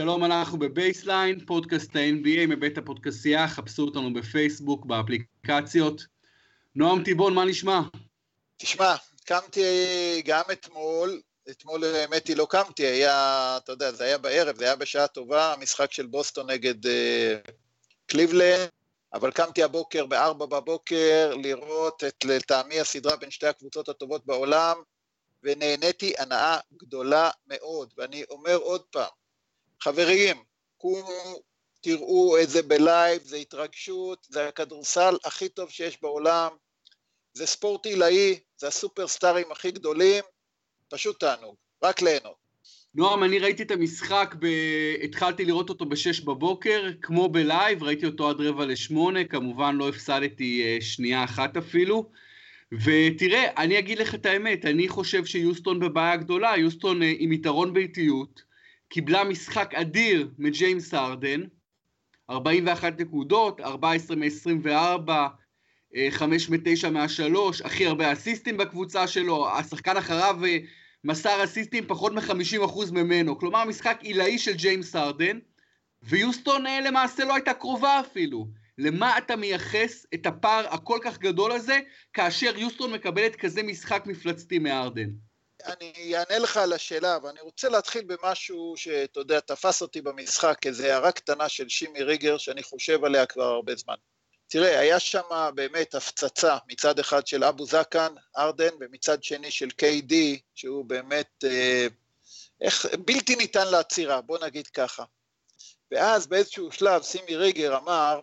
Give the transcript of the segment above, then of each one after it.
שלום, אנחנו בבייסליין, פודקאסט ה-NBA מבית הפודקאסטיה, חפשו אותנו בפייסבוק, באפליקציות. נועם טיבון, מה נשמע? תשמע, קמתי גם אתמול, אתמול האמת היא לא קמתי, היה, אתה יודע, זה היה בערב, זה היה בשעה טובה, המשחק של בוסטון נגד אה, קליבלנד, אבל קמתי הבוקר בארבע בבוקר לראות את לטעמי הסדרה בין שתי הקבוצות הטובות בעולם, ונהניתי הנאה גדולה מאוד, ואני אומר עוד פעם, חברים, קומו, תראו את זה ב live, זה התרגשות, זה הכדורסל הכי טוב שיש בעולם, זה ספורט עילאי, זה הסופרסטארים הכי גדולים, פשוט תענוג, רק ליהנות. נועם, אני ראיתי את המשחק, ב... התחלתי לראות אותו בשש בבוקר, כמו ב live, ראיתי אותו עד רבע לשמונה, כמובן לא הפסדתי אה, שנייה אחת אפילו. ותראה, אני אגיד לך את האמת, אני חושב שיוסטון בבעיה גדולה, יוסטון אה, עם יתרון ביתיות, קיבלה משחק אדיר מג'יימס ארדן, 41 נקודות, 14 מ-24, 5 מ-9 מה-3, הכי הרבה אסיסטים בקבוצה שלו, השחקן אחריו אה, מסר אסיסטים פחות מ-50% ממנו, כלומר משחק עילאי של ג'יימס ארדן, ויוסטון אה, למעשה לא הייתה קרובה אפילו. למה אתה מייחס את הפער הכל כך גדול הזה, כאשר יוסטון מקבלת כזה משחק מפלצתי מארדן? אני אענה לך על השאלה, ואני רוצה להתחיל במשהו שאתה יודע, תפס אותי במשחק, איזו הערה קטנה של שימי ריגר, שאני חושב עליה כבר הרבה זמן. תראה, היה שם באמת הפצצה מצד אחד של אבו זקן, ארדן, ומצד שני של KD, שהוא באמת, אה, איך, בלתי ניתן לעצירה, בוא נגיד ככה. ואז באיזשהו שלב סימי ריגר אמר,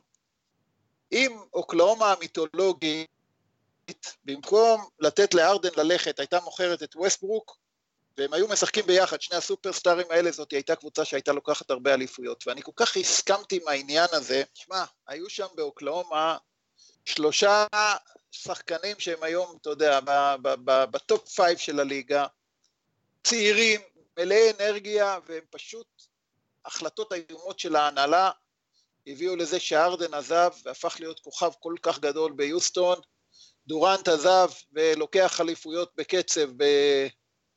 אם אוקלהומה המיתולוגית במקום לתת להארדן ללכת, הייתה מוכרת את ווסטברוק, והם היו משחקים ביחד, שני הסופרסטארים האלה, זאת הייתה קבוצה שהייתה לוקחת הרבה אליפויות, ואני כל כך הסכמתי עם העניין הזה, שמע, היו שם באוקלהומה שלושה שחקנים שהם היום, אתה יודע, ב top five של הליגה, צעירים, מלאי אנרגיה, והם פשוט, החלטות איומות של ההנהלה, הביאו לזה שהארדן עזב והפך להיות כוכב כל כך גדול ביוסטון, דורנט עזב ולוקח אליפויות בקצב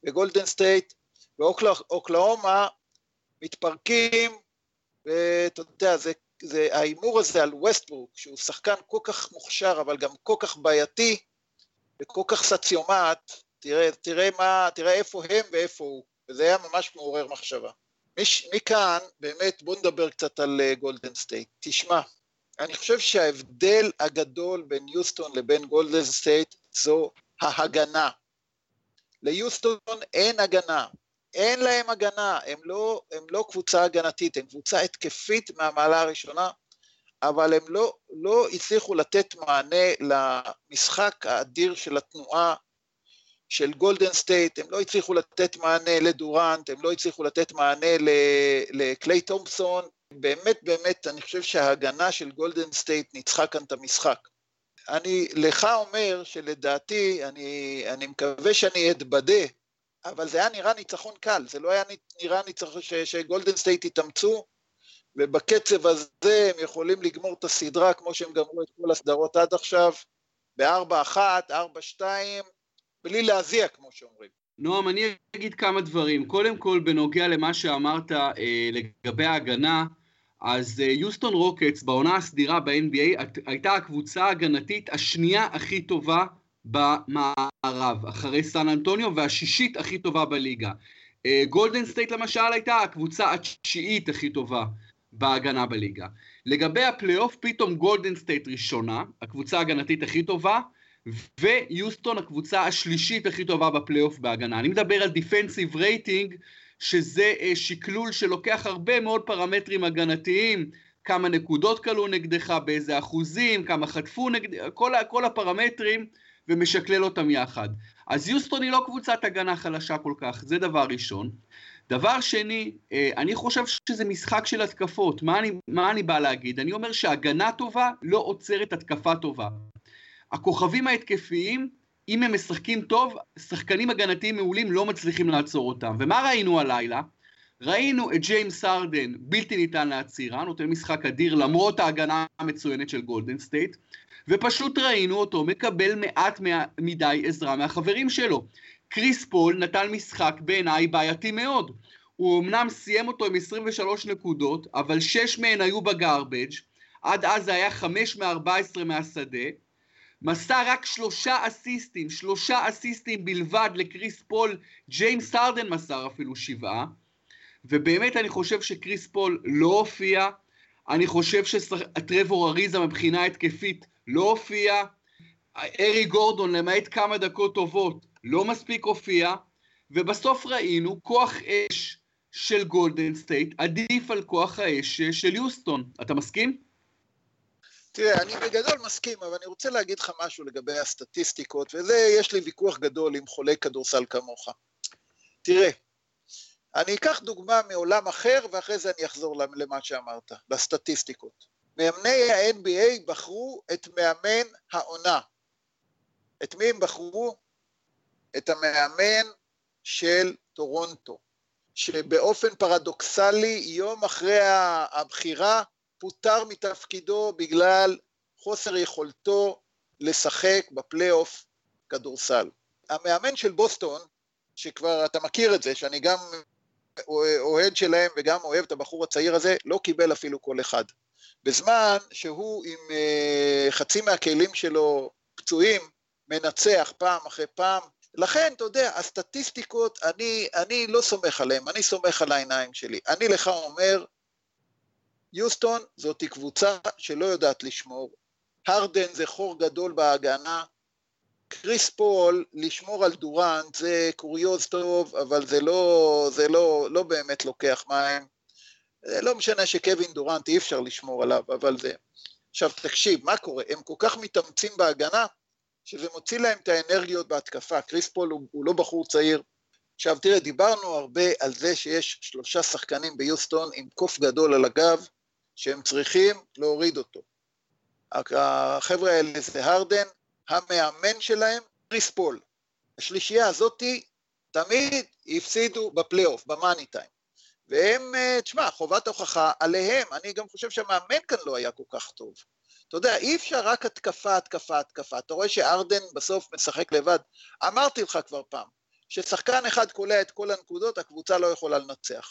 בגולדן סטייט, ואוקלהומה מתפרקים, ואתה יודע, זה, זה ההימור הזה על ווסטברוק, שהוא שחקן כל כך מוכשר, אבל גם כל כך בעייתי, וכל כך סתום, תראה, תראה מה, תראה איפה הם ואיפה הוא, וזה היה ממש מעורר מחשבה. מכאן, באמת, בואו נדבר קצת על גולדן אה, סטייט. תשמע, אני חושב שההבדל הגדול בין יוסטון לבין גולדן סטייט זו ההגנה. ליוסטון אין הגנה, אין להם הגנה, הם לא, הם לא קבוצה הגנתית, הם קבוצה התקפית מהמעלה הראשונה, אבל הם לא, לא הצליחו לתת מענה למשחק האדיר של התנועה של גולדן סטייט, הם לא הצליחו לתת מענה לדורנט, הם לא הצליחו לתת מענה לקליי תומפסון, באמת באמת אני חושב שההגנה של גולדן סטייט ניצחה כאן את המשחק. אני אומר לך שלדעתי, אני, אני מקווה שאני אתבדה, אבל זה היה נראה ניצחון קל, זה לא היה נראה ניצחון ש, שגולדן סטייט התאמצו, ובקצב הזה הם יכולים לגמור את הסדרה כמו שהם גמרו את כל הסדרות עד עכשיו, ב-4-1, 4-2, בלי להזיע כמו שאומרים. נועם, אני אגיד כמה דברים. קודם כל, בנוגע למה שאמרת אה, לגבי ההגנה, אז אה, יוסטון רוקטס בעונה הסדירה ב-NBA הייתה הקבוצה ההגנתית השנייה הכי טובה במערב, אחרי סן אנטוניו, והשישית הכי טובה בליגה. אה, גולדן סטייט למשל הייתה הקבוצה התשיעית הכי טובה בהגנה בליגה. לגבי הפלייאוף, פתאום גולדן סטייט ראשונה, הקבוצה ההגנתית הכי טובה, ויוסטון הקבוצה השלישית הכי טובה בפלייאוף בהגנה. אני מדבר על defensive rating, שזה אה, שקלול שלוקח הרבה מאוד פרמטרים הגנתיים, כמה נקודות קלעו נגדך, באיזה אחוזים, כמה חטפו נגדך, כל, כל הפרמטרים, ומשקלל אותם יחד. אז יוסטון היא לא קבוצת הגנה חלשה כל כך, זה דבר ראשון. דבר שני, אה, אני חושב שזה משחק של התקפות. מה אני, מה אני בא להגיד? אני אומר שהגנה טובה לא עוצרת התקפה טובה. הכוכבים ההתקפיים אם הם משחקים טוב, שחקנים הגנתיים מעולים לא מצליחים לעצור אותם. ומה ראינו הלילה? ראינו את ג'יימס הארדן בלתי ניתן לעצירה, נותן משחק אדיר למרות ההגנה המצוינת של גולדן סטייט, ופשוט ראינו אותו מקבל מעט מדי עזרה מהחברים שלו. קריס פול נתן משחק בעיניי בעייתי מאוד. הוא אמנם סיים אותו עם 23 נקודות, אבל 6 מהן היו ב garbage, עד אז זה היה 5 מ-14 מהשדה, מסר רק שלושה אסיסטים, שלושה אסיסטים בלבד לקריס פול, ג'יימס הארדן מסר אפילו שבעה, ובאמת אני חושב שקריס פול לא הופיע, אני חושב שטרבור אריזה מבחינה התקפית לא הופיע, אריק גורדון למעט כמה דקות טובות לא מספיק הופיע, ובסוף ראינו כוח אש של גולדן סטייט עדיף על כוח האש של יוסטון. אתה מסכים? תראה, אני בגדול מסכים, אבל אני רוצה להגיד לך משהו לגבי הסטטיסטיקות, וזה, יש לי ויכוח גדול עם חולי כדורסל כמוך. תראה, אני אקח דוגמה מעולם אחר, ואחרי זה אני אחזור למה שאמרת, לסטטיסטיקות. מאמני ה-NBA בחרו את מאמן העונה. את מי הם בחרו? את המאמן של טורונטו, שבאופן פרדוקסלי, יום אחרי הבחירה, פוטר מתפקידו בגלל חוסר יכולתו לשחק בפלייאוף כדורסל. המאמן של בוסטון, שכבר אתה מכיר את זה, שאני גם אוהד שלהם וגם אוהב את הבחור הצעיר הזה, לא קיבל אפילו כל אחד. בזמן שהוא עם uh, חצי מהכלים שלו פצועים, מנצח פעם אחרי פעם. לכן, אתה יודע, הסטטיסטיקות, אני, אני לא סומך עליהן, אני סומך על העיניים שלי. אני לך אומר, יוסטון זאתי קבוצה שלא יודעת לשמור. הארדן זה חור גדול בהגנה. קריס פול, לשמור על דורנט זה קוריוז טוב, אבל זה לא, זה לא, לא באמת מחזיק מים. זה לא משנה שקווין דורנט אי אפשר לשמור עליו, אבל זה... עכשיו תקשיב, מה קורה? הם כל כך מתאמצים בהגנה, שזה מוציא להם את האנרגיות בהתקפה. קריס פול הוא, הוא לא בחור צעיר. עכשיו תראה, דיברנו הרבה על זה שיש שלושה שחקנים ביוסטון עם קוף גדול על הגב, שהם צריכים להוריד אותו. החבר'ה האלה זה הרדן, המאמן שלהם, קריס פול. השלישייה הזאתי תמיד הפסידו בפלייאוף, במאני טיים. והם, אה, תשמע, חובת הוכחה עליהם, אני גם חושב שהמאמן כאן לא היה כל כך טוב. אתה יודע, אי אפשר רק התקפה, התקפה, התקפה. אתה רואה שארדן בסוף משחק לבד. אמרתי לך כבר פעם, ששחקן אחד קולע את כל הנקודות, הקבוצה לא יכולה לנצח.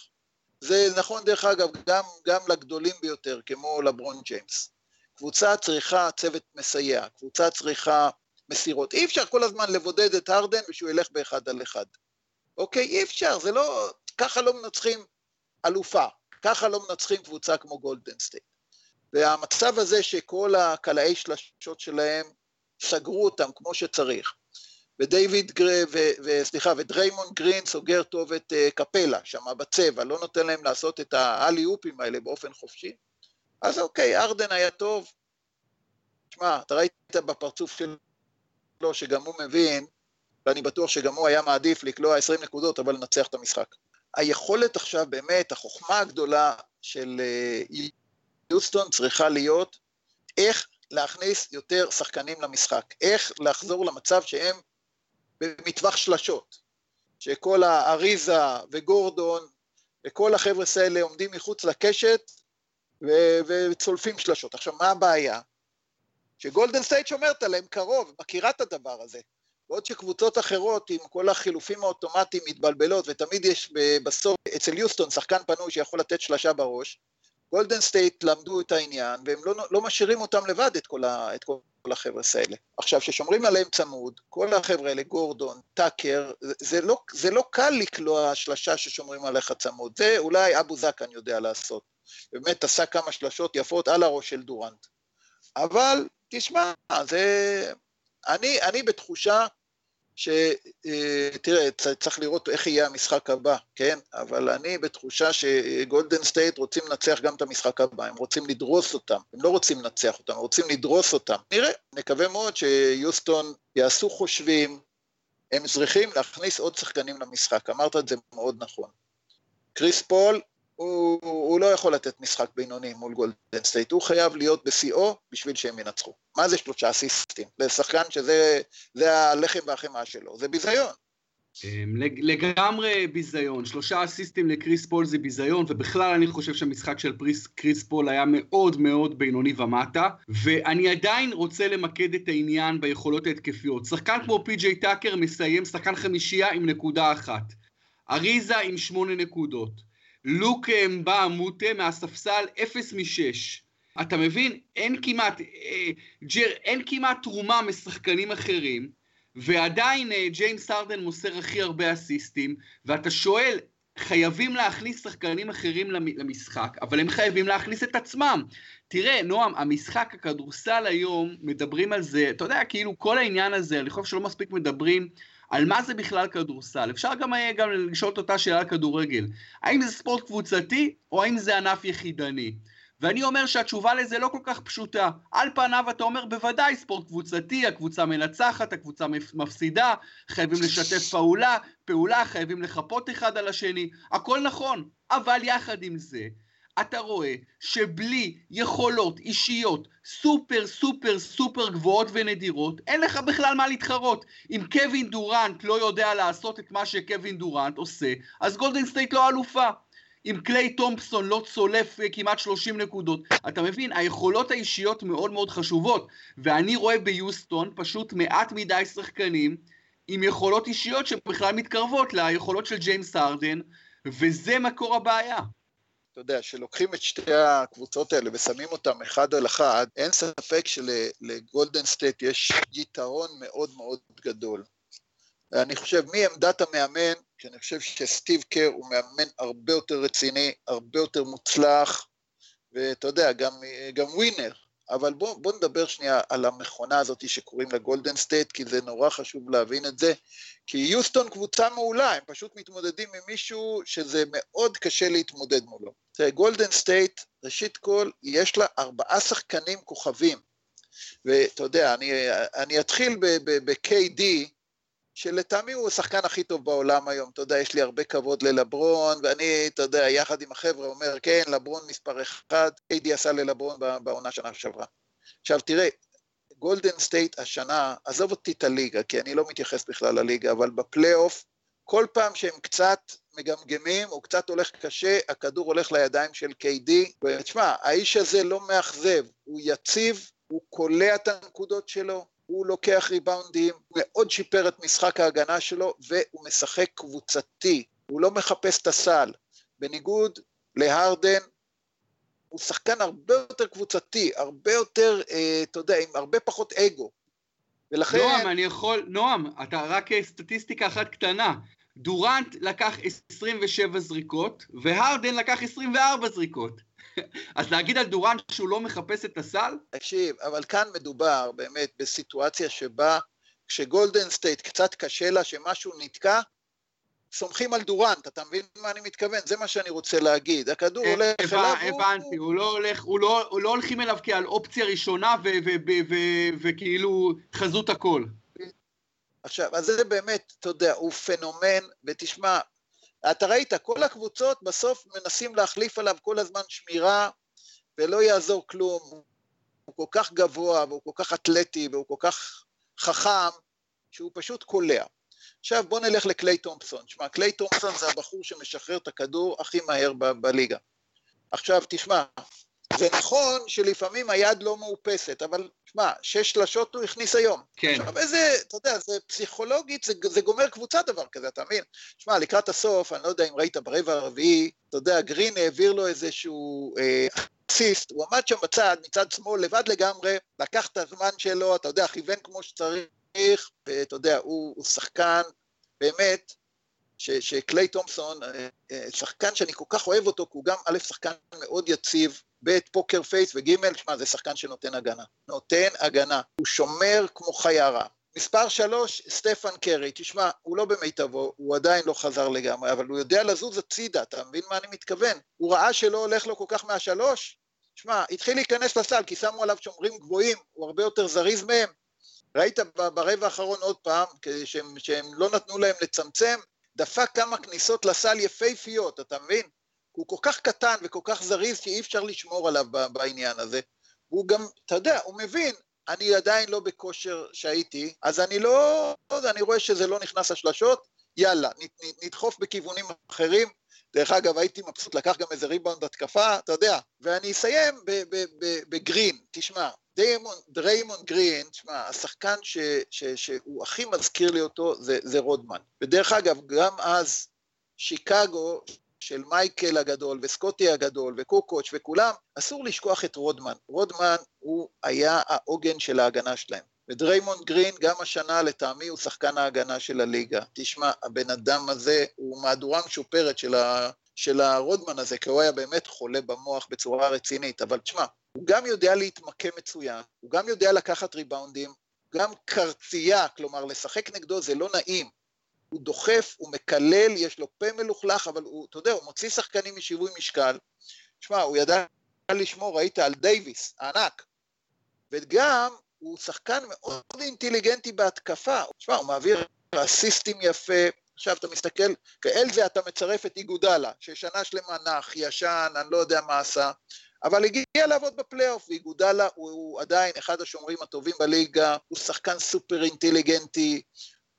זה נכון דרך אגב גם, גם לגדולים ביותר, כמו לברון ג'יימס. קבוצה צריכה צוות מסייע, קבוצה צריכה מסירות. אי אפשר כל הזמן לבודד את הרדן ושהוא ילך באחד על אחד. אוקיי? אי אפשר, זה לא... ככה לא מנצחים אלופה, ככה לא מנצחים קבוצה כמו גולדן סטייט. והמצב הזה שכל הקלעי שלשות שלהם סגרו אותם כמו שצריך, ודייוויד, וסליחה, ודריימון גרין סוגר טוב את uh, קפלה שם בצבע, לא נותן להם לעשות את האלי-אופים האלה באופן חופשי, אז אוקיי, ארדן היה טוב. תשמע, אתה ראית בפרצוף שלו שגם הוא מבין, ואני בטוח שגם הוא היה מעדיף לקלוע 20 נקודות, אבל לנצח את המשחק. היכולת עכשיו, באמת, החוכמה הגדולה של יוסטון צריכה להיות איך להכניס יותר שחקנים למשחק, איך לחזור למצב שהם במטווח שלשות, שכל האריזה וגורדון וכל החבר'ה האלה עומדים מחוץ לקשת ו- וצולפים שלשות. עכשיו, מה הבעיה? שגולדן סטייט שומרת עליהם קרוב, מכירה את הדבר הזה. בעוד שקבוצות אחרות עם כל החילופים האוטומטיים מתבלבלות, ותמיד יש בסוף אצל יוסטון שחקן פנוי שיכול לתת שלשה בראש, גולדן סטייט למדו את העניין, והם לא, לא משאירים אותם לבד, את כל, ה, את כל החבר'ה האלה. עכשיו, כששומרים עליהם צמוד, כל החבר'ה האלה, גורדון, טאקר, זה, זה, לא, זה לא קל לקלוע שלשה ששומרים עליך צמוד. זה אולי אבו זקן יודע לעשות. באמת עשה כמה שלשות יפות על הראש של דורנט. אבל, תשמע, זה... אני, אני בתחושה שתראה, אה, צריך לראות איך יהיה המשחק הבא, כן? אבל אני בתחושה שגולדן סטייט רוצים לנצח גם את המשחק הבא, הם רוצים לדרוס אותם, הם לא רוצים לנצח אותם, הם רוצים לדרוס אותם. נראה, נקווה מאוד שיוסטון יעשו חושבים, הם צריכים להכניס עוד שחקנים למשחק, אמרת את זה מאוד נכון. קריס פול הוא, הוא לא יכול לתת משחק בינוני מול גולדן סטייט, הוא חייב להיות בשיאו בשביל שהם ינצחו. מה זה שלושה אסיסטים? לשחקן שזה הלחם והחמאה שלו, זה ביזיון. אמ, לגמרי ביזיון, שלושה אסיסטים לקריס פול זה ביזיון, ובכלל אני חושב שהמשחק של פריס, קריס פול היה מאוד מאוד בינוני ומטה, ואני עדיין רוצה למקד את העניין ביכולות ההתקפיות. שחקן כמו פי.ג'יי טאקר מסיים שחקן חמישייה עם נקודה אחת. אריזה עם שמונה נקודות. לוק אמבה מוטה מהספסל 0 מ-6. אתה מבין? אין כמעט, אה, ג'ר, אין כמעט תרומה משחקנים אחרים, ועדיין אה, ג'יימס ארדן מוסר הכי הרבה אסיסטים, ואתה שואל, חייבים להכניס שחקנים אחרים למשחק, אבל הם חייבים להכניס את עצמם. תראה, נועם, המשחק, הכדורסל היום, מדברים על זה, אתה יודע, כאילו כל העניין הזה, אני חושב שלא מספיק מדברים על מה זה בכלל כדורסל. אפשר גם, אה, גם לשאול את אותה שאלה על כדורגל. האם זה ספורט קבוצתי, או האם זה ענף יחידני? ואני אומר שהתשובה לזה לא כל כך פשוטה. על פניו אתה אומר בוודאי ספורט קבוצתי, הקבוצה מנצחת, הקבוצה מפסידה, חייבים לשתף פעולה, פעולה, חייבים לחפות אחד על השני, הכל נכון, אבל יחד עם זה, אתה רואה שבלי יכולות אישיות סופר סופר סופר גבוהות ונדירות, אין לך בכלל מה להתחרות. אם קווין דורנט לא יודע לעשות את מה שקווין דורנט עושה, אז גולדן סטייט לא אלופה. אם קליי תומפסון לא צולף אה, כמעט 30 נקודות. אתה מבין, היכולות האישיות מאוד מאוד חשובות, ואני רואה ביוסטון פשוט מעט מדי שחקנים עם יכולות אישיות שבכלל מתקרבות ליכולות של ג'יימס הארדן, וזה מקור הבעיה. אתה יודע, שלוקחים את שתי הקבוצות האלה ושמים אותם אחד על אחד, אין ספק שלגולדן סטייט יש יתרון מאוד מאוד גדול. אני חושב, מעמדת המאמן, כי אני חושב שסטיב קר הוא מאמן הרבה יותר רציני, הרבה יותר מוצלח, ואתה יודע, גם, גם winner. אבל בואו בוא נדבר שנייה על המכונה הזאת שקוראים לה גולדן סטייט, כי זה נורא חשוב להבין את זה. כי יוסטון קבוצה מעולה, הם פשוט מתמודדים עם מישהו שזה מאוד קשה להתמודד מולו. תראה, גולדן סטייט, ראשית כל, יש לה ארבעה שחקנים כוכבים. ואתה יודע, אני, אני אתחיל ב-KD, שלטעמי הוא השחקן הכי טוב בעולם היום, אתה יודע, יש לי הרבה כבוד ללברון, ואני, אתה יודע, יחד עם החבר'ה אומר, כן, לברון מספר אחד, KD עשה ללברון בעונה שנה שעברה. עכשיו תראה, גולדן סטייט השנה, עזוב אותי את הליגה, כי אני לא מתייחס בכלל לליגה, אבל בפלייאוף, כל פעם שהם קצת מגמגמים, או קצת הולך קשה, הכדור הולך לידיים של KD, ותשמע, האיש הזה לא מאכזב, הוא יציב, הוא קולע את הנקודות שלו, הוא לוקח ריבאונדים, מאוד שיפר את משחק ההגנה שלו, והוא משחק קבוצתי, הוא לא מחפש את הסל. בניגוד להרדן, הוא שחקן הרבה יותר קבוצתי, הרבה יותר, אה, אתה יודע, עם הרבה פחות אגו. ולכן... נועם, אני יכול, נועם, אתה רק סטטיסטיקה אחת קטנה. דורנט לקח 27 זריקות, והרדן לקח 24 זריקות. אז להגיד על דורנט שהוא לא מחפש את הסל? תקשיב, אבל כאן מדובר באמת בסיטואציה שבה כשגולדן סטייט קצת קשה לה, שמשהו נתקע, סומכים על דורנט, אתה מבין מה אני מתכוון? זה מה שאני רוצה להגיד. הכדור אה, הולך אליו... הבנתי, הוא לא הולך, הוא לא, הוא לא הולכים אליו כעל אופציה ראשונה וכאילו חזות הכל. עכשיו, אז זה באמת, אתה יודע, הוא פנומן, ותשמע, אתה ראית, כל הקבוצות בסוף מנסים להחליף עליו כל הזמן שמירה, ולא יעזור כלום. הוא כל כך גבוה, והוא כל כך אתלטי, והוא כל כך חכם, שהוא פשוט קולע. עכשיו בוא נלך לקליי תומפסון. שמע, קליי תומפסון זה הבחור שמשחרר את הכדור הכי מהר ב- בליגה. עכשיו תשמע, זה נכון שלפעמים היד לא מאופסת, אבל שמע, שש שלשות הוא הכניס היום. כן. עכשיו איזה, אתה יודע, זה פסיכולוגית, זה, זה גומר קבוצה דבר כזה, אתה מבין? שמע, לקראת הסוף, אני לא יודע אם ראית ברבע הרביעי, אתה יודע, גרין העביר לו איזשהו אה, אסיסט, הוא עמד שם בצד, מצד שמאל, לבד לגמרי, לקח את הזמן שלו, אתה יודע, כיוון כמו שצריך, ואתה יודע, הוא, הוא שחקן, באמת, ש, שקליי תומפסון, אה, אה, שחקן שאני כל כך אוהב אותו, כי הוא גם א', שחקן מאוד יציב, ב', פוקר פייס, וג', שמע, זה שחקן שנותן הגנה. נותן הגנה. הוא שומר כמו חיירה. מספר שלוש, סטפן קרי, תשמע, הוא לא במיטבו, הוא עדיין לא חזר לגמרי, אבל הוא יודע לזוז הצידה, אתה מבין מה אני מתכוון? הוא ראה שלא הולך לו כל כך מהשלוש, תשמע, התחיל להיכנס לסל, כי שמו עליו שומרים גבוהים, הוא הרבה יותר זריז מהם. ראית ברבע האחרון עוד פעם, שהם, שהם לא נתנו להם לצמצם, דפק כמה כניסות לסל יפהפיות, אתה מבין? הוא כל כך קטן וכל כך זריז שאי אפשר לשמור עליו בעניין הזה. הוא גם, אתה יודע, הוא מבין, אני עדיין לא בכושר שהייתי, אז אני לא, אני רואה שזה לא נכנס השלשות, יאללה, נדחוף בכיוונים אחרים. דרך אגב, הייתי מבסוט, לקח גם איזה ריבאונד התקפה, אתה יודע. ואני אסיים בגרין, תשמע, דיימון, דריימון גרין, תשמע, השחקן ש, ש, שהוא הכי מזכיר לי אותו זה, זה רודמן. ודרך אגב, גם אז שיקגו של מייקל הגדול וסקוטי הגדול וקוקוץ' וכולם, אסור לשכוח את רודמן. רודמן הוא היה העוגן של ההגנה שלהם. ודריימונד גרין גם השנה לטעמי הוא שחקן ההגנה של הליגה. תשמע, הבן אדם הזה הוא מהדורה משופרת של, ה, של הרודמן הזה, כי הוא היה באמת חולה במוח בצורה רצינית, אבל תשמע, הוא גם יודע להתמקם מצוין, הוא גם יודע לקחת ריבאונדים, גם קרצייה, כלומר לשחק נגדו זה לא נעים. הוא דוחף, הוא מקלל, יש לו פה מלוכלך, אבל הוא, אתה יודע, הוא מוציא שחקנים משיווי משקל. תשמע, הוא ידע לשמור, ראית, על דייוויס, הענק. וגם, הוא שחקן מאוד אינטליגנטי בהתקפה. תשמע, הוא מעביר אסיסטים יפה. עכשיו אתה מסתכל, כאל זה אתה מצרף את איגודלה, ששנה שלמה נח, ישן, אני לא יודע מה עשה. אבל הגיע לעבוד בפלייאוף, ואיגודלה הוא, הוא עדיין אחד השומרים הטובים בליגה, הוא שחקן סופר אינטליגנטי,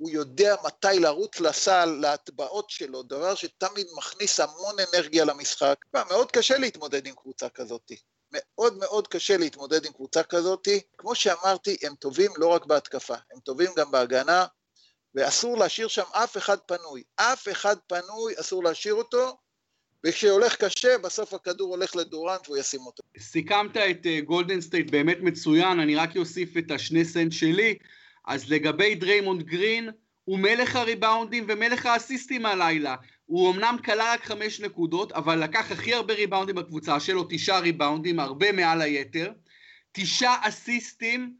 הוא יודע מתי לרוץ לסל, להטבעות שלו, דבר שתמיד מכניס המון אנרגיה למשחק. מאוד קשה להתמודד עם קבוצה כזאת. מאוד מאוד קשה להתמודד עם קבוצה כזאת. כמו שאמרתי, הם טובים לא רק בהתקפה, הם טובים גם בהגנה, ואסור להשאיר שם אף אחד פנוי. אף אחד פנוי, אסור להשאיר אותו, וכשהולך קשה, בסוף הכדור הולך לדורנט והוא ישים אותו. סיכמת את גולדן אה, סטייט באמת מצוין, אני רק אוסיף את השני סנט שלי. אז לגבי דריימונד גרין, הוא מלך הריבאונדים ומלך האסיסטים הלילה. הוא אמנם קלע רק חמש נקודות, אבל לקח הכי הרבה ריבאונדים בקבוצה שלו, תשעה ריבאונדים, הרבה מעל היתר. תשעה אסיסטים,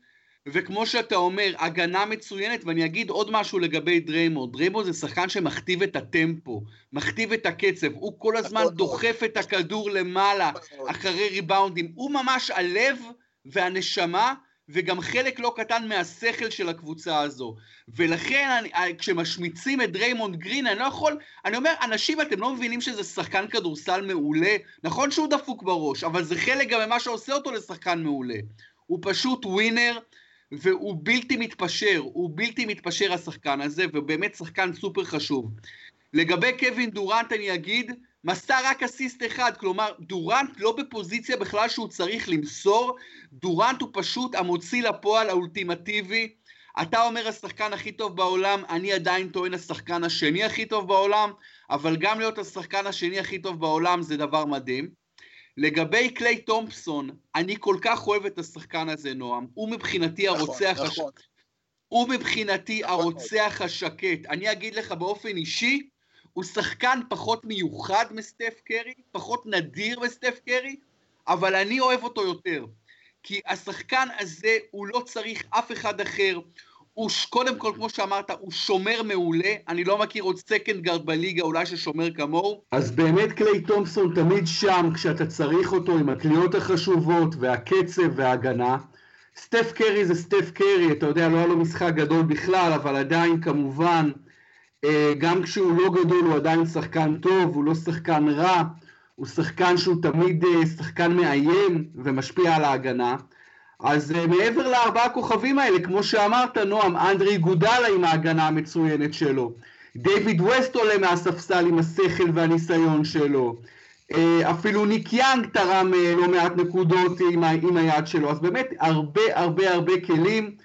וכמו שאתה אומר, הגנה מצוינת, ואני אגיד עוד משהו לגבי דריימונד. דריימונד זה שחקן שמכתיב את הטמפו, מכתיב את הקצב, הוא כל הזמן דוחף את הכדור למעלה, אחרי ריבאונדים. הוא ממש הלב והנשמה וגם חלק לא קטן מהשכל של הקבוצה הזו. ולכן אני, כשמשמיצים את דריימונד גרין, אני לא יכול, אני אומר, אנשים, אתם לא מבינים שזה שחקן כדורסל מעולה? נכון שהוא דפוק בראש, אבל זה חלק גם ממה שעושה אותו לשחקן מעולה. הוא פשוט ווינר, והוא בלתי מתפשר, הוא בלתי מתפשר השחקן הזה, ובאמת שחקן סופר חשוב. לגבי קווין דורנט אני אגיד, מסר רק אסיסט אחד, כלומר דורנט לא בפוזיציה בכלל שהוא צריך למסור, דורנט הוא פשוט המוציא לפועל האולטימטיבי. אתה אומר השחקן הכי טוב בעולם, אני עדיין טוען השחקן השני הכי טוב בעולם, אבל גם להיות השחקן השני הכי טוב בעולם זה דבר מדהים. לגבי קליי תומפסון, אני כל כך אוהב את השחקן הזה, נועם. הוא מבחינתי נכון, הרוצח... נכון. הש... הוא מבחינתי נכון הרוצח השקט. אני אגיד לך באופן אישי, הוא שחקן פחות מיוחד מסטף קרי, פחות נדיר מסטף קרי, אבל אני אוהב אותו יותר. כי השחקן הזה, הוא לא צריך אף אחד אחר. הוא קודם כל, כמו שאמרת, הוא שומר מעולה. אני לא מכיר עוד second guard בליגה, אולי ששומר כמוהו. אז באמת קליי תומפסון תמיד שם כשאתה צריך אותו עם הקליעות החשובות והקצב וההגנה. סטף קרי זה סטף קרי, אתה יודע, לא היה לו משחק גדול בכלל, אבל עדיין כמובן גם כשהוא לא גדול הוא עדיין שחקן טוב, הוא לא שחקן רע, הוא שחקן שהוא תמיד אה, שחקן מאיים ומשפיע על ההגנה. אז אה, מעבר לארבעה כוכבים האלה, כמו שאמרת נועם, אנדרי גודלה עם ההגנה המצוינת שלו, דיוויד ווסט עולה מהספסל עם השכל והניסיון שלו, אפילו ניק יאנג תרם לא מעט נקודות עם היד שלו, אז באמת הרבה הרבה הרבה כלים.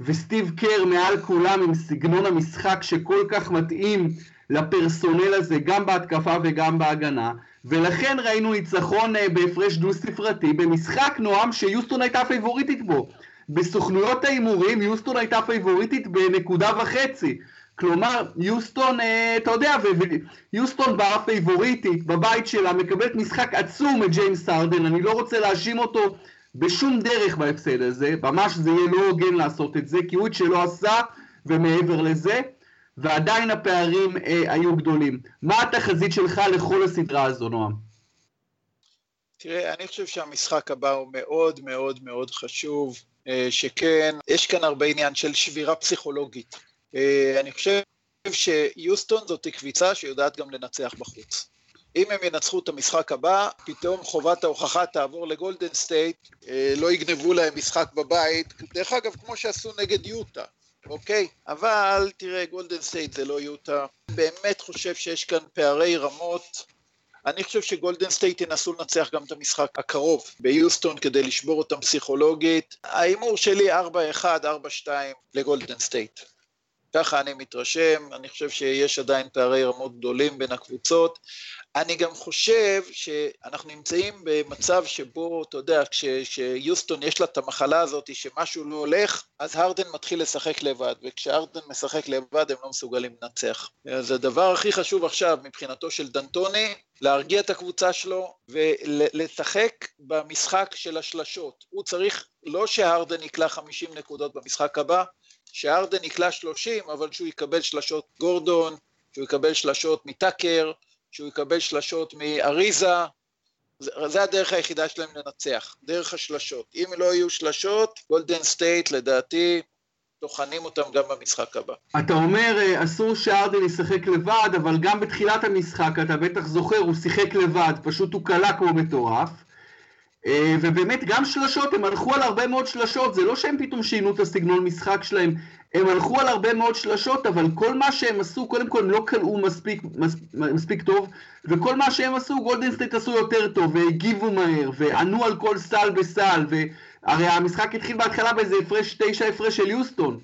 וסטיב קר מעל כולם עם סגנון המשחק שכל כך מתאים ל personnel הזה, גם בהתקפה וגם בהגנה, ולכן ראינו ניצחון אה, בהפרש דו ספרתי במשחק נועם שיוסטון הייתה פייבוריטית בו. בסוכנויות ההימורים יוסטון הייתה פייבוריטית בנקודה וחצי. כלומר, יוסטון, אה, אתה יודע, יוסטון באה פייבוריטית בבית שלה, מקבלת משחק עצום מג'יימס ארדן, אני לא רוצה להאשים אותו בשום דרך בהפסד הזה, ממש זה יהיה לא הוגן לעשות את זה, כי הוא את שלו עשה ומעבר לזה, ועדיין הפערים אה, היו גדולים. מה התחזית שלך לכל הסדרה הזו, נועם? תראה, אני חושב שהמשחק הבא הוא מאוד מאוד מאוד חשוב, אה, שכן, יש כאן הרבה עניין של שבירה פסיכולוגית. אה, אני חושב שיוסטון זאת קבוצה שיודעת גם לנצח בחוץ. אם הם ינצחו את המשחק הבא, פתאום חובת ההוכחה תעבור לגולדן סטייט, אה, לא יגנבו להם משחק בבית, דרך אגב, כמו שעשו נגד יוטה, אוקיי? אבל תראה, גולדן סטייט זה לא יוטה. באמת חושב שיש כאן פערי רמות. אני חושב שגולדן סטייט ינסו לנצח גם את המשחק הקרוב ביוסטון כדי לשבור אותם פסיכולוגית. ההימור שלי 4-1, 4-2 לגולדן סטייט. ככה אני מתרשם, אני חושב שיש עדיין פערי רמות גדולים בין הקבוצות. אני גם חושב שאנחנו נמצאים במצב שבו, אתה יודע, כשיוסטון יש לה את המחלה הזאת שמשהו לא הולך, אז הרדן מתחיל לשחק לבד, וכשהרדן משחק לבד הם לא מסוגלים לנצח. אז הדבר הכי חשוב עכשיו מבחינתו של דנטוני, להרגיע את הקבוצה שלו ולשחק במשחק של השלשות. הוא צריך, לא שהרדן יקלע 50 נקודות במשחק הבא, שהרדן יקלע 30, אבל שהוא יקבל שלשות גורדון, שהוא יקבל שלשות מטאקר, שהוא יקבל שלשות מאריזה, זה, הדרך היחידה שלהם לנצח, דרך השלשות. אם לא יהיו שלשות, גולדן סטייט לדעתי טוחנים אותם גם במשחק הבא. אתה אומר, אה, אסור שארדן ישחק לבד, אבל גם בתחילת המשחק, אתה בטח זוכר, הוא שיחק לבד, פשוט הוא קלע כמו מטורף. אה, ובאמת גם שלשות, הם הלכו על הרבה מאוד שלשות, זה לא שהם פתאום שינו את הסגנון משחק שלהם, הם הלכו על הרבה מאוד שלשות, אבל כל מה שהם עשו, קודם כל הם לא קלעו מספיק, מספיק טוב, וכל מה שהם עשו, גולדן סטייט עשו יותר טוב, והגיבו מהר, וענו על כל סל וסל, והרי המשחק התחיל בהתחלה באיזה הפרש, תשע הפרש של יוסטון.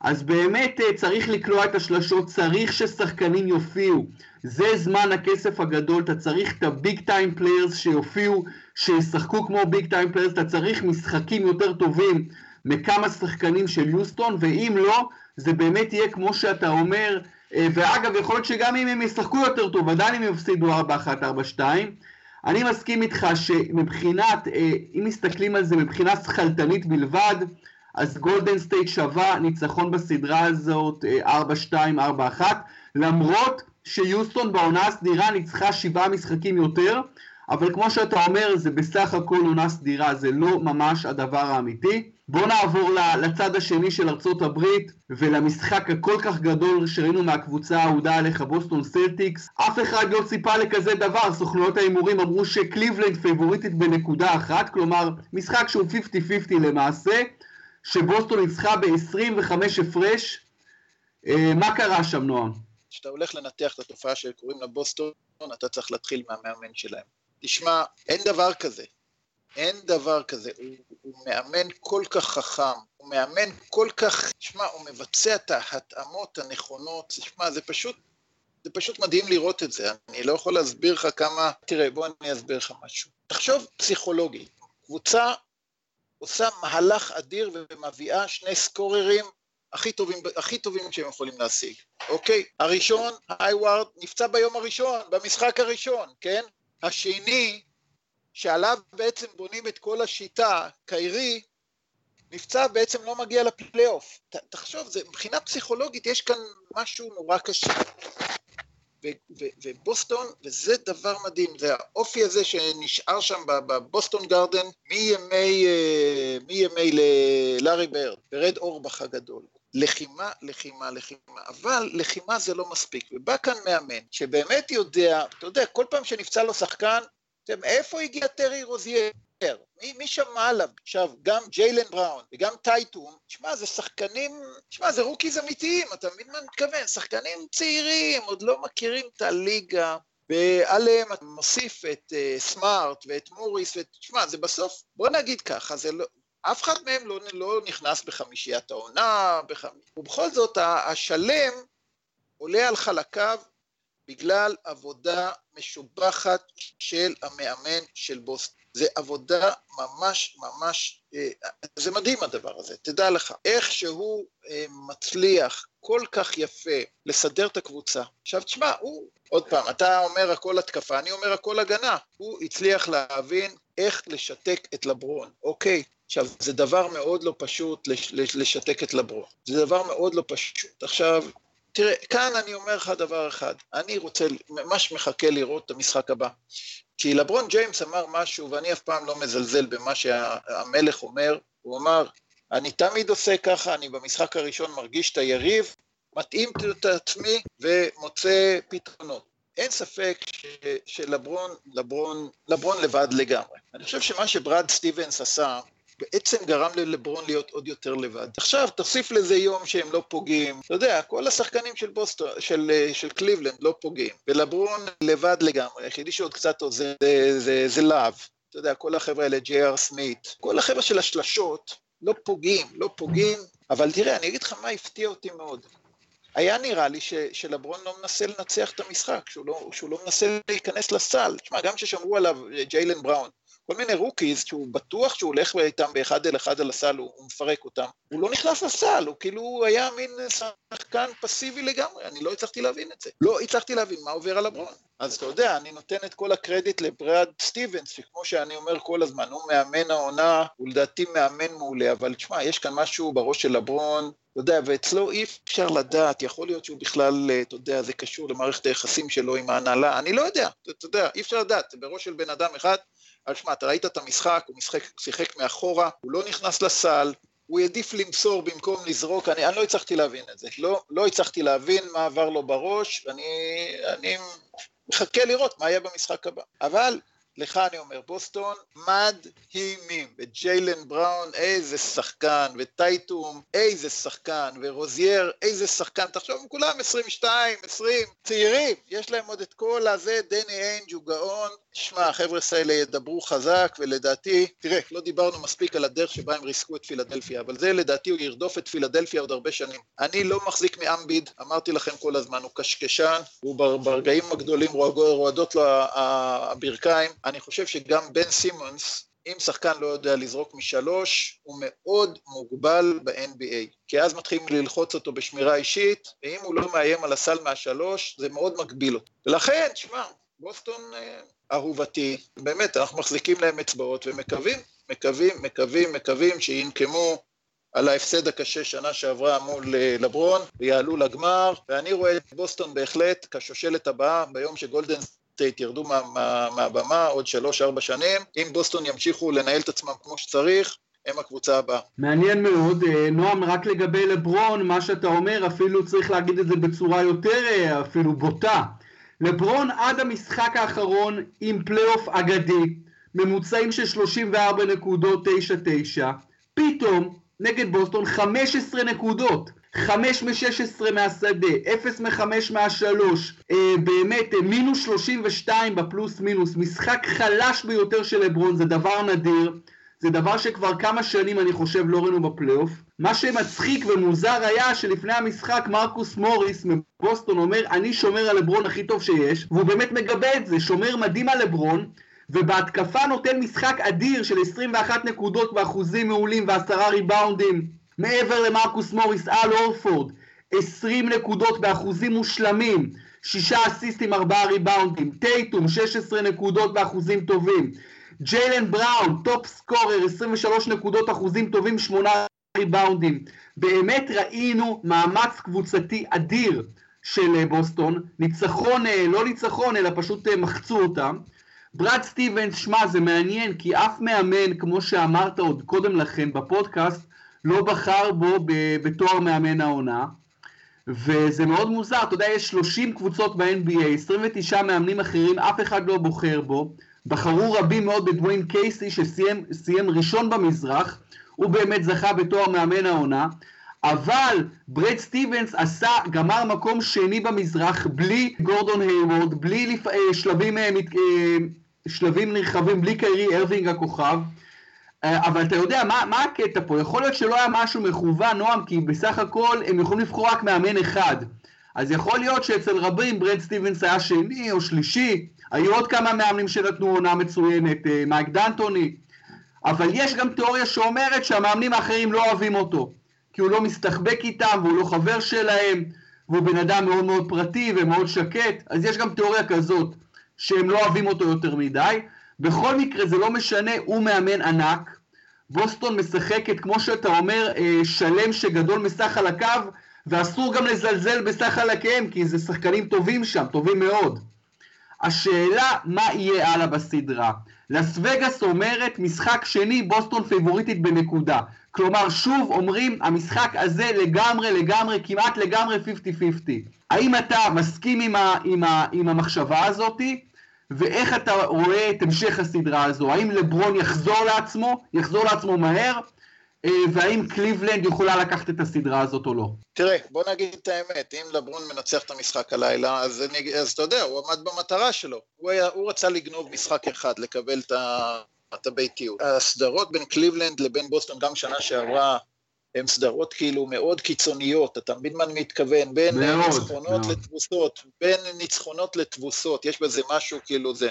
אז באמת אה, צריך לקלוע את השלשות, צריך ששחקנים יופיעו. זה זמן הכסף הגדול, אתה צריך את ה big time players שיופיעו, שישחקו כמו big time players, אתה צריך משחקים יותר טובים מכמה שחקנים של יוסטון, ואם לא, זה באמת יהיה כמו שאתה אומר, אה, ואגב, יכול להיות שגם אם הם ישחקו יותר טוב, עדיין הם יפסידו 4-1-4-2. אני מסכים איתך שמבחינת, אה, אם מסתכלים על זה מבחינה שכלתנית בלבד, אז גולדן סטייט שווה ניצחון בסדרה הזאת 4-2, אה, 4-1, למרות שיוסטון בעונה הסדירה ניצחה שבעה משחקים יותר, אבל כמו שאתה אומר, זה בסך הכל עונה סדירה, זה לא ממש הדבר האמיתי. בואו נעבור לצד השני של ארצות הברית ולמשחק הכל כך גדול שראינו מהקבוצה האהודה עליך, בוסטון סלטיקס. אף אחד לא ציפה לכזה דבר, סוכנויות ההימורים אמרו שקליבלנד פייבוריטית בנקודה אחת, כלומר משחק שהוא 50-50 למעשה, שבוסטון ניצחה ב-25 הפרש. אה, מה קרה שם, נועם? כשאתה הולך לנתח את התופעה שקוראים לה בוסטון, אתה צריך להתחיל מהמאמן שלהם. תשמע, אין דבר כזה. אין דבר כזה. הוא, הוא מאמן כל כך חכם, הוא מאמן כל כך, תשמע, הוא מבצע את ההתאמות הנכונות, תשמע, זה פשוט, זה פשוט מדהים לראות את זה. אני לא יכול להסביר לך כמה... תראה, בוא אני אסביר לך משהו. תחשוב פסיכולוגי, קבוצה עושה מהלך אדיר ומביאה שני סקוררים הכי טובים, הכי טובים שהם יכולים להשיג, אוקיי? הראשון, היוורד, נפצע ביום הראשון, במשחק הראשון, כן? השני, שעליו בעצם בונים את כל השיטה, קיירי, נפצע בעצם לא מגיע לפלייאוף. תחשוב, זה, מבחינה פסיכולוגית יש כאן משהו נורא קשה. ובוסטון, וזה דבר מדהים, זה האופי הזה שנשאר שם בבוסטון גרדן מימי, מימי לארי ברד, ברד אורבך הגדול. לחימה, לחימה, לחימה, אבל לחימה זה לא מספיק, ובא כאן מאמן שבאמת יודע, אתה יודע, כל פעם שנפצע לו שחקן, איפה הגיע טרי רוזייר? מי, מי שמע עליו? עכשיו, גם ג'יילן בראון וגם טייטום, שמע, זה שחקנים, שמע, זה rookies אמיתיים, אתה מבין מה אני מתכוון? שחקנים צעירים, עוד לא מכירים את הליגה, ועליהם אתה מוסיף את אה, סמארט ואת מוריס, ואת, שמע, זה בסוף, בוא נגיד ככה, זה לא, אף אחד מהם לא, לא נכנס בחמישיית העונה, בחמ... ובכל זאת השלם עולה על חלקיו בגלל עבודה משובחת של המאמן של בוסטון. זה עבודה ממש ממש, אה, זה מדהים הדבר הזה, תדע לך, איך שהוא אה, מצליח כל כך יפה לסדר את הקבוצה. עכשיו תשמע, הוא, עוד פעם, אתה אומר הכל התקפה, אני אומר הכל הגנה. הוא הצליח להבין איך לשתק את לברון, אוקיי? עכשיו, זה דבר מאוד לא פשוט לש, לשתק את לברון. זה דבר מאוד לא פשוט. עכשיו, תראה, כאן אני אומר לך דבר אחד, אני רוצה, ממש מחכה לראות את המשחק הבא. כי לברון ג'יימס אמר משהו, ואני אף פעם לא מזלזל במה שהמלך אומר, הוא אמר, אני תמיד עושה ככה, אני במשחק הראשון מרגיש את היריב, מתאים את עצמי ומוצא פתרונות. אין ספק ש, שלברון, לברון, לברון לבד לגמרי. אני חושב שמה שברד סטיבנס עשה, בעצם גרם ללברון להיות עוד יותר לבד. עכשיו, תוסיף לזה יום שהם לא פוגעים. אתה יודע, כל השחקנים של בוסטון, של, של קליבלנד לא פוגעים. ולברון לבד לגמרי, היחידי שעוד קצת עוזר זה, זה, זה לאב. אתה יודע, כל החבר'ה האלה, ג'י.אר סמית, כל החבר'ה של השלשות לא פוגעים, לא פוגעים, אבל תראה, אני אגיד לך מה הפתיע אותי מאוד. היה נראה לי ש, שלברון לא מנסה לנצח את המשחק, שהוא לא, שהוא לא מנסה להיכנס לסל. תשמע, גם כששמרו עליו ג'יילן בראון, כל מיני rookies שהוא בטוח שהוא הולך איתם באחד אל אחד על הסל, הוא, הוא מפרק אותם, הוא לא נכנס לסל, הוא כאילו היה מין שחקן פסיבי לגמרי, אני לא הצלחתי להבין את זה. לא הצלחתי להבין מה עובר על לברון. אז אתה יודע, אני נותן את כל הקרדיט לברד סטיבנס, שכמו שאני אומר כל הזמן, הוא מאמן העונה, הוא לדעתי מאמן מעולה, אבל תשמע, יש כאן משהו בראש של לברון, אתה יודע, ואצלו אי אפשר לדעת, יכול להיות שהוא בכלל, אתה יודע, זה קשור למערכת היחסים שלו עם ההנהלה, אני לא יודע, אתה יודע, אי אפשר לדעת, בראש של בן אדם אחד, אבל שמע, אתה ראית את המשחק, הוא משחק, שיחק מאחורה, הוא לא נכנס לסל, הוא העדיף למסור במקום לזרוק, אני, אני לא הצלחתי להבין את זה, לא, לא הצלחתי להבין מה עבר לו בראש, אני, אני מחכה לראות מה יהיה במשחק הבא. אבל לך אני אומר, בוסטון מדהימים, וג'יילן בראון, איזה שחקן, וטייטום, איזה שחקן, ורוזייר, איזה שחקן, תחשוב, כולם 22, 20, צעירים, יש להם עוד את כל הזה, דני איינג' הוא גאון, שמע, החבר'ה האלה ידברו חזק, ולדעתי, תראה, לא דיברנו מספיק על הדרך שבה הם ריסקו את פילדלפיה, אבל זה לדעתי הוא ירדוף את פילדלפיה עוד הרבה שנים. אני לא מחזיק מאמביד, אמרתי לכם כל הזמן, הוא קשקשן, הוא ברגעים הגדולים רועדות לו הברכיים. אני חושב שגם בן סימונס, אם שחקן לא יודע לזרוק משלוש, הוא מאוד מוגבל ב-NBA. כי אז מתחילים ללחוץ אותו בשמירה אישית, ואם הוא לא מאיים על הסל מהשלוש, זה מאוד מגביל אותו. ולכן, שמע, בוסטון אה, אהובתי, באמת, אנחנו מחזיקים להם אצבעות ומקווים, מקווים, מקווים, מקווים שינקמו על ההפסד הקשה שנה שעברה מול אה, לברון ויעלו לגמר, ואני רואה את בוסטון בהחלט כשושלת הבאה ביום שגולדן סטייט ירדו מה, מה, מהבמה עוד שלוש-ארבע שנים, אם בוסטון ימשיכו לנהל את עצמם כמו שצריך, הם הקבוצה הבאה. מעניין מאוד. אה, נועם, רק לגבי לברון, מה שאתה אומר, אפילו צריך להגיד את זה בצורה יותר אפילו בוטה. לברון עד המשחק האחרון עם פלייאוף אגדי, ממוצעים של 34 נקודות 9-9, פתאום נגד בוסטון 15 נקודות, 5 מ-16 מהשדה, 0 מ-5 מהשלוש, אה, באמת אה, מינוס 32 בפלוס מינוס, משחק חלש ביותר של לברון, זה דבר נדיר, זה דבר שכבר כמה שנים אני חושב לא ראינו בפלייאוף. מה שמצחיק ומוזר היה שלפני המשחק מרקוס מוריס מבוסטון אומר אני שומר על לברון הכי טוב שיש והוא באמת מגבה את זה, שומר מדהים על לברון ובהתקפה נותן משחק אדיר של 21 נקודות באחוזים מעולים ועשרה ריבאונדים מעבר למרקוס מוריס אל הורפורד 20 נקודות באחוזים מושלמים שישה אסיסטים, ארבעה ריבאונדים, טייטום, 16 נקודות באחוזים טובים, ג'יילן בראון, top scorer, 23 נקודות אחוזים טובים, 8 ריבאונדים. באמת ראינו מאמץ קבוצתי אדיר של אה, בוסטון, ניצחון, אה, לא ניצחון, אלא פשוט אה, מחצו אותם. ברד סטיבנס, שמע, זה מעניין, כי אף מאמן, כמו שאמרת עוד קודם לכן בפודקאסט, לא בחר בו בתואר מאמן העונה. וזה מאוד מוזר, אתה יודע, יש 30 קבוצות ב-NBA, 29 מאמנים אחרים, אף אחד לא בוחר בו. בחרו רבים מאוד בדוויין קייסי שסיים ראשון במזרח, הוא באמת זכה בתואר מאמן העונה, אבל ברד סטיבנס עשה, גמר מקום שני במזרח בלי גורדון היוורד, בלי לפ... אה, שלבים, אה, אה, שלבים נרחבים, בלי קיירי ארווינג הכוכב, אבל אתה יודע, מה, מה הקטע פה? יכול להיות שלא היה משהו מכוון, נועם, כי בסך הכל הם יכולים לבחור רק מאמן אחד. אז יכול להיות שאצל רבים ברד סטיבנס היה שני או שלישי, היו עוד כמה מאמנים שנתנו עונה מצוינת, אה, מייק דנטוני, אבל יש גם תיאוריה שאומרת שהמאמנים האחרים לא אוהבים אותו, כי הוא לא מסתחבק איתם והוא לא חבר שלהם, והוא בן אדם מאוד מאוד פרטי ומאוד שקט, אז יש גם תיאוריה כזאת, שהם לא אוהבים אותו יותר מדי. בכל מקרה זה לא משנה, הוא מאמן ענק, בוסטון משחקת, כמו שאתה אומר, אה, שלם שגדול מסך על הקו, ואסור גם לזלזל בסך חלקיהם, כי זה שחקנים טובים שם, טובים מאוד. השאלה מה יהיה הלאה בסדרה. לס וגאס אומרת משחק שני בוסטון פיבוריטית בנקודה. כלומר שוב אומרים המשחק הזה לגמרי לגמרי כמעט לגמרי 50-50. האם אתה מסכים עם, ה, עם, ה, עם המחשבה הזאתי? ואיך אתה רואה את המשך הסדרה הזו? האם לברון יחזור לעצמו? יחזור לעצמו מהר? אה, והאם קליבלנד יכולה לקחת את הסדרה הזאת או לא? תראה, בוא נגיד את האמת, אם לברון מנצח את המשחק הלילה, אז, אני, אז אתה יודע, הוא עמד במטרה שלו. הוא, היה, הוא רצה לגנוב משחק אחד, לקבל את, ה, את הביתיות. הסדרות בין קליבלנד לבין בוסטון גם שנה שעברה הן סדרות כאילו מאוד קיצוניות, אתה מבין מה אני מתכוון? בין מאוד, ניצחונות מאוד. לתבוסות, בין ניצחונות לתבוסות, יש בזה משהו כאילו זה.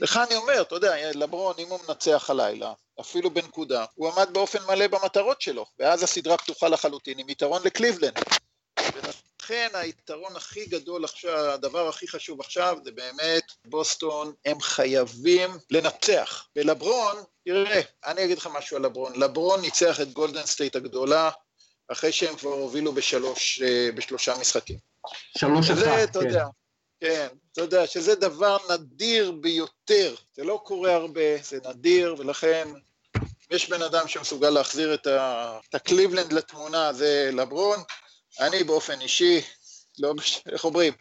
לך אני אומר, אתה יודע, לברון, אם הוא מנצח הלילה, אפילו בנקודה, הוא עמד באופן מלא במטרות שלו, ואז הסדרה פתוחה לחלוטין עם יתרון לקליבלנד. ולכן היתרון הכי גדול עכשיו, הדבר הכי חשוב עכשיו, זה באמת בוסטון, הם חייבים לנצח. ולברון, תראה, אני אגיד לך משהו על לברון. לברון ניצח את גולדן סטייט הגדולה, אחרי שהם כבר הובילו בשלוש, אה, בשלושה משחקים. שלוש אחת, כן. אתה יודע, כן, אתה יודע שזה דבר נדיר ביותר, זה לא קורה הרבה, זה נדיר, ולכן יש בן אדם שמסוגל להחזיר את, ה... את הקליבלנד לתמונה, זה לברון, אני באופן אישי, לא, איך אומרים,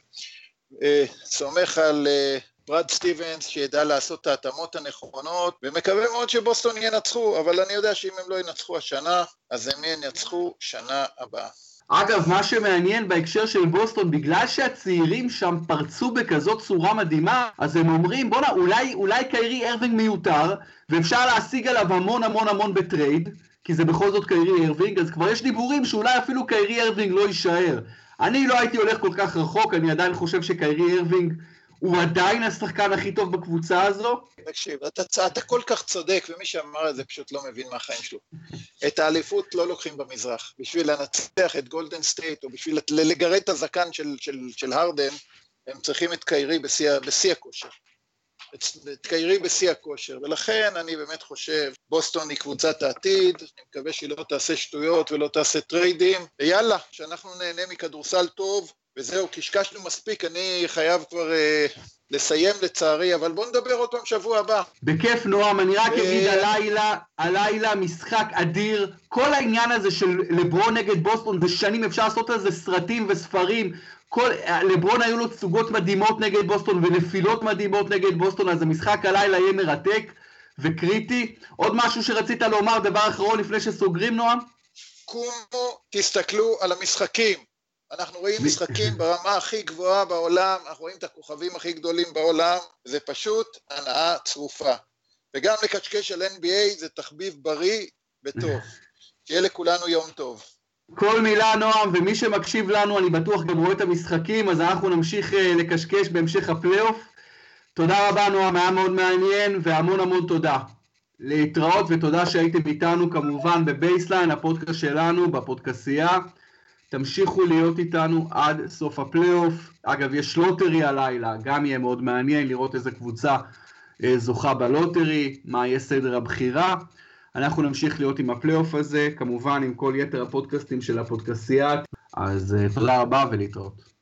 אה, סומך על אה, ברד סטיבנס שידע לעשות את ההתאמות הנכונות, ומקווה מאוד שבוסטון ינצחו, אבל אני יודע שאם הם לא ינצחו השנה, אז הם ינצחו שנה הבאה. אגב, מה שמעניין בהקשר של בוסטון, בגלל שהצעירים שם פרצו בכזאת צורה מדהימה, אז הם אומרים, בואנה, אולי, אולי קיירי ארווינג מיותר, ואפשר להשיג עליו המון המון המון בטרייד, כי זה בכל זאת קיירי ארווינג, אז כבר יש דיבורים שאולי אפילו קיירי ארווינג לא יישאר. אני לא הייתי הולך כל כך רחוק, אני עדיין חושב שקיירי ארווינג הוא עדיין השחקן הכי טוב בקבוצה הזו. תקשיב, אתה, אתה כל כך צודק, ומי שאמר את זה פשוט לא מבין מהחיים שלו. את האליפות לא לוקחים במזרח. בשביל לנצח את גולדן סטייט, או בשביל לגרד את הזקן של, של, של הרדן, הם צריכים את קיירי בשיא, בשיא הכושר. את, את קיירי בשיא הכושר, ולכן אני באמת חושב, בוסטון היא קבוצת העתיד, אני מקווה שהיא לא תעשה שטויות ולא תעשה טריידים, ויאללה, שאנחנו נהנה מכדורסל טוב, וזהו, קשקשנו מספיק, אני חייב כבר אה, לסיים לצערי, אבל בואו נדבר עוד פעם שבוע הבא. בכיף נועם, אני רק אגיד הלילה, הלילה משחק אדיר, כל העניין הזה של לברון נגד בוסטון זה שנים, אפשר לעשות על זה סרטים וספרים, כל, לברון היו לו תסוגות מדהימות נגד בוסטון ונפילות מדהימות נגד בוסטון, אז המשחק הלילה יהיה מרתק וקריטי. עוד משהו שרצית לומר, דבר אחרון לפני שסוגרים, נועם? קומו, תסתכלו על המשחקים. אנחנו רואים משחקים ברמה הכי גבוהה בעולם, אנחנו רואים את הכוכבים הכי גדולים בעולם, זה פשוט הנאה צרופה. וגם לקשקש על NBA זה תחביב בריא וטוב. שיהיה לכולנו יום טוב. כל מילה נועם, ומי שמקשיב לנו, אני בטוח גם רואה את המשחקים, אז אנחנו נמשיך אה, לקשקש בהמשך הפלייאוף. תודה רבה נועם, היה מאוד מעניין, והמון המון תודה. להתראות ותודה שהייתם איתנו כמובן בבייסליין, הפודקאסט שלנו, בפודקאסייה. תמשיכו להיות איתנו עד סוף הפלייאוף. אגב, יש lottery הלילה, גם יהיה מאוד מעניין לראות איזה קבוצה אה, זוכה ב lottery, מה יהיה סדר הבחירה. אנחנו נמשיך להיות עם הפלייאוף הזה, כמובן עם כל יתר הפודקאסטים של הפודקסייה. אז אה, תודה רבה ולהתראות.